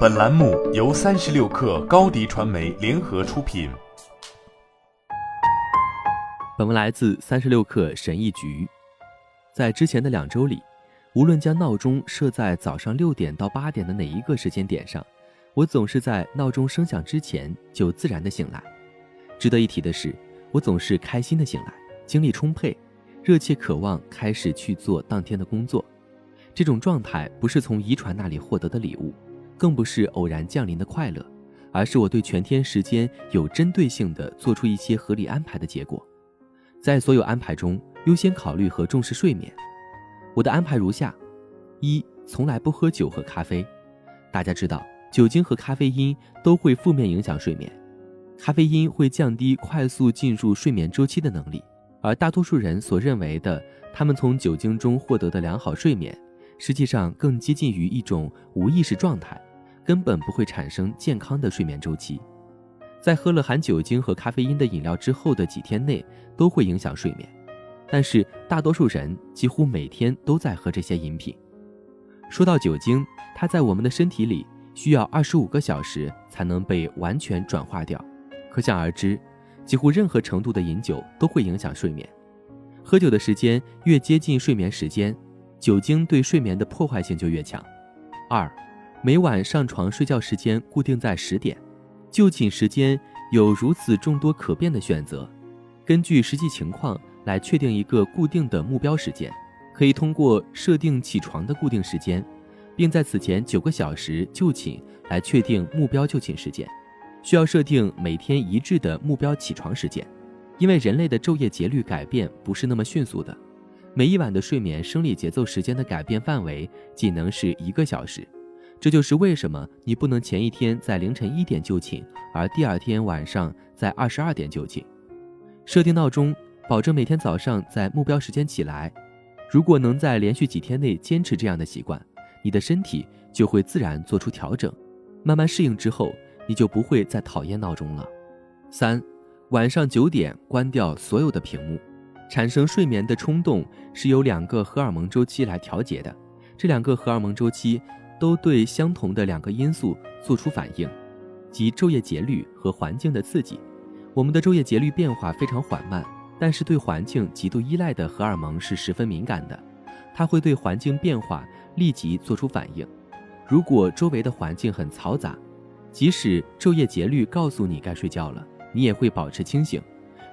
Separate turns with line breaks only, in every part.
本栏目由三十六氪高低传媒联合出品。
本文来自三十六氪神译局。在之前的两周里，无论将闹钟设在早上六点到八点的哪一个时间点上，我总是在闹钟声响之前就自然的醒来。值得一提的是，我总是开心的醒来，精力充沛，热切渴望开始去做当天的工作。这种状态不是从遗传那里获得的礼物，更不是偶然降临的快乐，而是我对全天时间有针对性的做出一些合理安排的结果。在所有安排中，优先考虑和重视睡眠。我的安排如下：一、从来不喝酒和咖啡。大家知道，酒精和咖啡因都会负面影响睡眠。咖啡因会降低快速进入睡眠周期的能力，而大多数人所认为的他们从酒精中获得的良好睡眠。实际上更接近于一种无意识状态，根本不会产生健康的睡眠周期。在喝了含酒精和咖啡因的饮料之后的几天内，都会影响睡眠。但是大多数人几乎每天都在喝这些饮品。说到酒精，它在我们的身体里需要二十五个小时才能被完全转化掉，可想而知，几乎任何程度的饮酒都会影响睡眠。喝酒的时间越接近睡眠时间。酒精对睡眠的破坏性就越强。二，每晚上床睡觉时间固定在十点，就寝时间有如此众多可变的选择，根据实际情况来确定一个固定的目标时间。可以通过设定起床的固定时间，并在此前九个小时就寝来确定目标就寝时间。需要设定每天一致的目标起床时间，因为人类的昼夜节律改变不是那么迅速的。每一晚的睡眠生理节奏时间的改变范围仅能是一个小时，这就是为什么你不能前一天在凌晨一点就寝，而第二天晚上在二十二点就寝。设定闹钟，保证每天早上在目标时间起来。如果能在连续几天内坚持这样的习惯，你的身体就会自然做出调整，慢慢适应之后，你就不会再讨厌闹钟了。三，晚上九点关掉所有的屏幕。产生睡眠的冲动是由两个荷尔蒙周期来调节的，这两个荷尔蒙周期都对相同的两个因素做出反应，即昼夜节律和环境的刺激。我们的昼夜节律变化非常缓慢，但是对环境极度依赖的荷尔蒙是十分敏感的，它会对环境变化立即做出反应。如果周围的环境很嘈杂，即使昼夜节律告诉你该睡觉了，你也会保持清醒。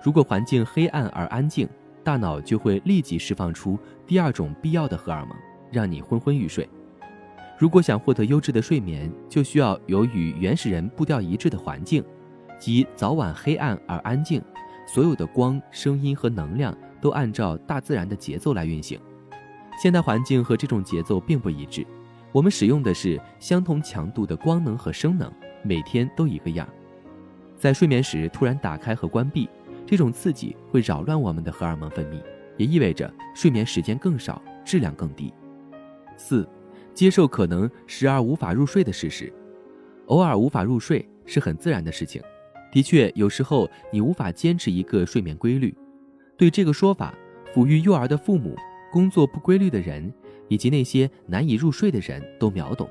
如果环境黑暗而安静，大脑就会立即释放出第二种必要的荷尔蒙，让你昏昏欲睡。如果想获得优质的睡眠，就需要有与原始人步调一致的环境，即早晚黑暗而安静，所有的光、声音和能量都按照大自然的节奏来运行。现代环境和这种节奏并不一致，我们使用的是相同强度的光能和声能，每天都一个样。在睡眠时突然打开和关闭。这种刺激会扰乱我们的荷尔蒙分泌，也意味着睡眠时间更少，质量更低。四，接受可能时而无法入睡的事实，偶尔无法入睡是很自然的事情。的确，有时候你无法坚持一个睡眠规律。对这个说法，抚育幼儿的父母、工作不规律的人以及那些难以入睡的人都秒懂。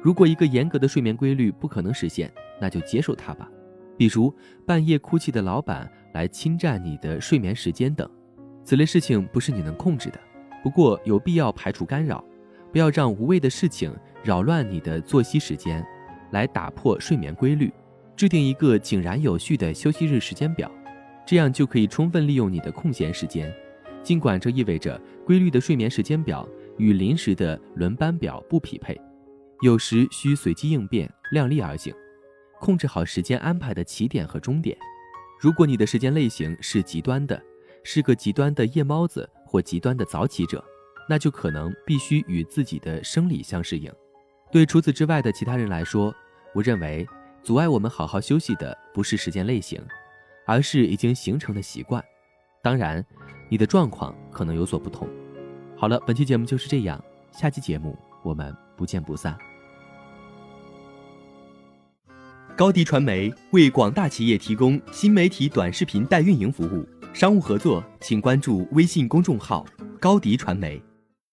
如果一个严格的睡眠规律不可能实现，那就接受它吧。比如半夜哭泣的老板。来侵占你的睡眠时间等，此类事情不是你能控制的。不过有必要排除干扰，不要让无谓的事情扰乱你的作息时间，来打破睡眠规律。制定一个井然有序的休息日时间表，这样就可以充分利用你的空闲时间。尽管这意味着规律的睡眠时间表与临时的轮班表不匹配，有时需随机应变，量力而行，控制好时间安排的起点和终点。如果你的时间类型是极端的，是个极端的夜猫子或极端的早起者，那就可能必须与自己的生理相适应。对除此之外的其他人来说，我认为阻碍我们好好休息的不是时间类型，而是已经形成的习惯。当然，你的状况可能有所不同。好了，本期节目就是这样，下期节目我们不见不散。
高迪传媒为广大企业提供新媒体短视频代运营服务，商务合作请关注微信公众号“高迪传媒”。